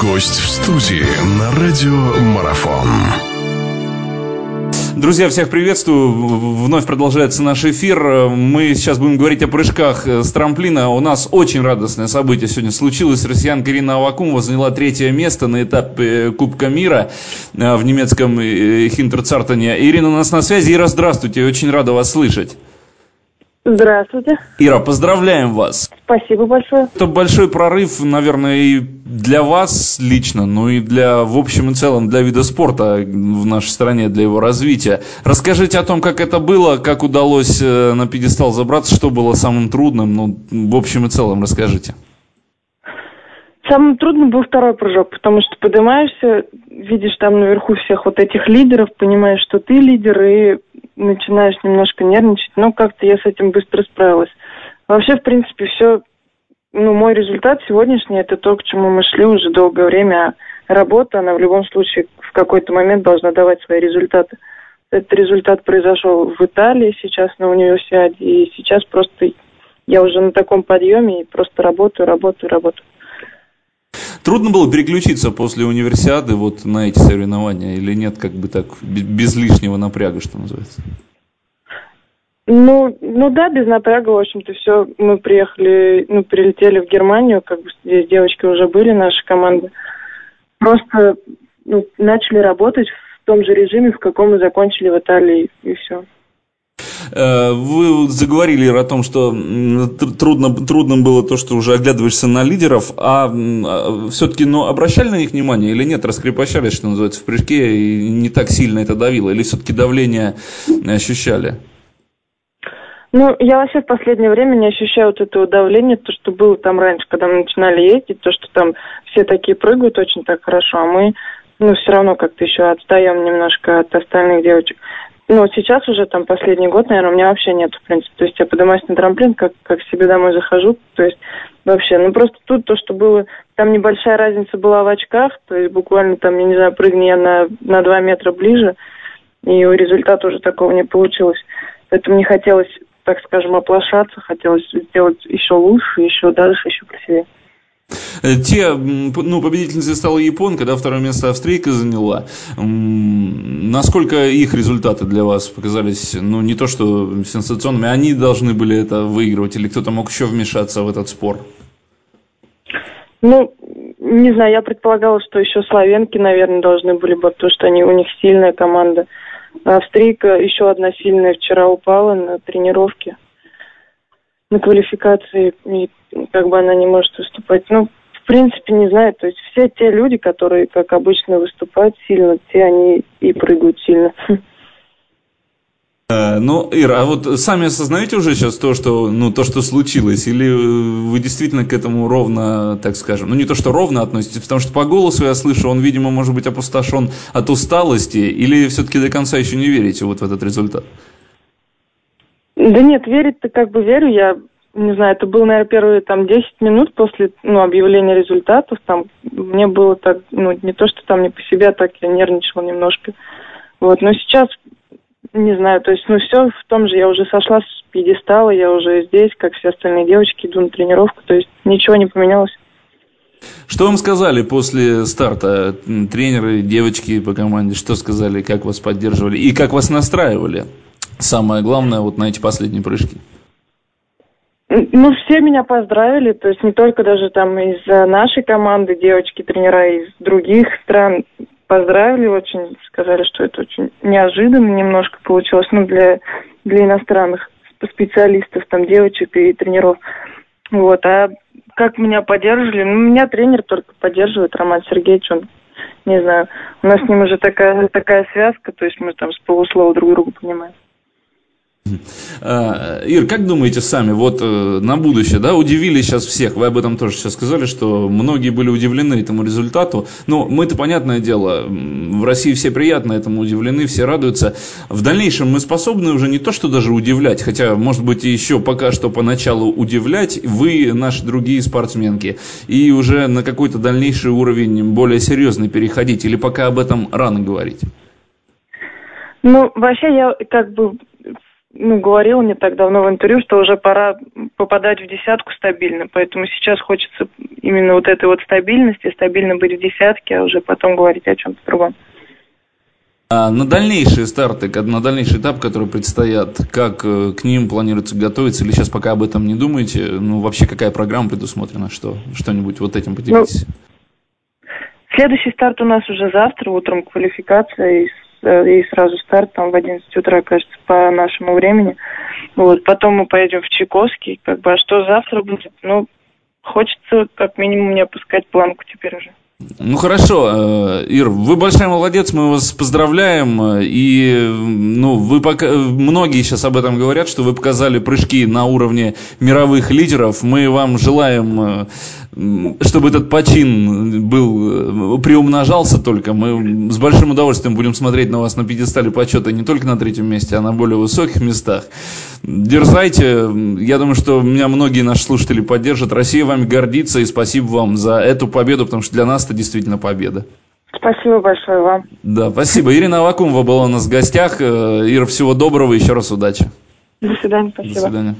Гость в студии на радио Марафон. Друзья, всех приветствую. Вновь продолжается наш эфир. Мы сейчас будем говорить о прыжках с трамплина. У нас очень радостное событие сегодня случилось. Россиянка Ирина Авакумова заняла третье место на этапе Кубка мира э, в немецком э, Хинтерцартоне. Ирина у нас на связи. Ира, здравствуйте. Очень рада вас слышать. Здравствуйте. Ира, поздравляем вас. Спасибо большое. Это большой прорыв, наверное, и для вас лично, ну и для, в общем и целом, для вида спорта в нашей стране, для его развития. Расскажите о том, как это было, как удалось э, на пьедестал забраться, что было самым трудным, ну, в общем и целом, расскажите. Самым трудным был второй прыжок, потому что поднимаешься, видишь там наверху всех вот этих лидеров, понимаешь, что ты лидер, и начинаешь немножко нервничать, но как-то я с этим быстро справилась. Вообще, в принципе, все, ну, мой результат сегодняшний, это то, к чему мы шли уже долгое время. Работа, она в любом случае в какой-то момент должна давать свои результаты. Этот результат произошел в Италии сейчас на универсиаде, и сейчас просто я уже на таком подъеме и просто работаю, работаю, работаю. Трудно было переключиться после универсиады вот на эти соревнования или нет, как бы так, без лишнего напряга, что называется? Ну, ну да, без напряга, в общем-то, все. Мы приехали, ну, прилетели в Германию, как бы здесь девочки уже были, наши команды. Просто ну, начали работать в том же режиме, в каком мы закончили в Италии, и все. Э, вы заговорили о том, что трудно, трудным было то, что уже оглядываешься на лидеров, а, а все-таки ну, обращали на них внимание или нет, раскрепощались, что называется, в прыжке, и не так сильно это давило, или все-таки давление ощущали? Ну, я вообще в последнее время не ощущаю вот этого давления, то, что было там раньше, когда мы начинали ездить, то, что там все такие прыгают очень так хорошо, а мы, ну, все равно как-то еще отстаем немножко от остальных девочек. Ну, сейчас уже там последний год, наверное, у меня вообще нет, в принципе. То есть я поднимаюсь на трамплин, как, как себе домой захожу. То есть вообще, ну просто тут то, что было, там небольшая разница была в очках, то есть буквально там, я не знаю, прыгни я на, на 2 метра ближе, и у результата уже такого не получилось. Поэтому не хотелось, так скажем, оплошаться, хотелось сделать еще лучше, еще дальше, еще красивее. Э, те, ну, победительницей стала японка, да, второе место австрийка заняла. Насколько их результаты для вас показались, ну, не то что сенсационными, они должны были это выигрывать, или кто-то мог еще вмешаться в этот спор? Ну, не знаю, я предполагала, что еще славянки, наверное, должны были бы, потому что они, у них сильная команда. Австрийка еще одна сильная вчера упала на тренировке на квалификации, и как бы она не может выступать. Ну, в принципе, не знаю. То есть все те люди, которые, как обычно, выступают сильно, те они и прыгают сильно. Э, ну, Ира, а вот сами осознаете уже сейчас то, что, ну, то, что случилось? Или вы действительно к этому ровно, так скажем, ну, не то, что ровно относитесь, потому что по голосу я слышу, он, видимо, может быть опустошен от усталости, или все-таки до конца еще не верите вот в этот результат? Да нет, верить-то как бы верю. Я не знаю, это было, наверное, первые там 10 минут после ну, объявления результатов. Там мне было так, ну, не то, что там не по себе, а так я нервничала немножко. Вот, но сейчас, не знаю, то есть, ну, все в том же, я уже сошла с пьедестала, я уже здесь, как все остальные девочки, иду на тренировку, то есть ничего не поменялось. Что вам сказали после старта тренеры, девочки по команде? Что сказали, как вас поддерживали и как вас настраивали? Самое главное вот на эти последние прыжки. Ну, все меня поздравили, то есть не только даже там из нашей команды девочки, тренера из других стран поздравили очень, сказали, что это очень неожиданно немножко получилось, ну, для, для иностранных специалистов, там, девочек и тренеров. Вот, а как меня поддерживали? Ну, меня тренер только поддерживает, Роман Сергеевич, он, не знаю, у нас с ним уже такая, такая связка, то есть мы там с полуслова друг друга понимаем. А, Ир, как думаете сами, вот э, на будущее, да, удивили сейчас всех, вы об этом тоже сейчас сказали, что многие были удивлены этому результату, но мы-то, понятное дело, в России все приятно этому удивлены, все радуются. В дальнейшем мы способны уже не то, что даже удивлять, хотя, может быть, еще пока что поначалу удивлять, вы, наши другие спортсменки, и уже на какой-то дальнейший уровень более серьезный переходить, или пока об этом рано говорить? Ну, вообще я как бы ну, говорил не так давно в интервью, что уже пора попадать в десятку стабильно. Поэтому сейчас хочется именно вот этой вот стабильности, стабильно быть в десятке, а уже потом говорить о чем-то другом. А на дальнейшие старты, на дальнейший этап, который предстоят, как э, к ним планируется готовиться, или сейчас пока об этом не думаете? Ну, вообще, какая программа предусмотрена? Что, что-нибудь вот этим поделитесь? Ну, следующий старт у нас уже завтра, утром квалификация и и сразу старт там в 11 утра, кажется, по нашему времени. Вот, потом мы поедем в Чайковский, как бы, а что завтра будет? Ну, хочется как минимум не опускать планку теперь уже. Ну хорошо, э, Ир, вы большой молодец, мы вас поздравляем. И ну, вы пока... многие сейчас об этом говорят, что вы показали прыжки на уровне мировых лидеров. Мы вам желаем э, чтобы этот почин был, э, приумножался только. Мы с большим удовольствием будем смотреть на вас на пьедестале почета не только на третьем месте, а на более высоких местах. Дерзайте. Я думаю, что меня многие наши слушатели поддержат. Россия вами гордится, и спасибо вам за эту победу, потому что для нас это действительно победа. Спасибо большое вам. Да, спасибо. Ирина Авакумова была у нас в гостях. Э, Ира, всего доброго, еще раз удачи. До свидания, спасибо. До свидания.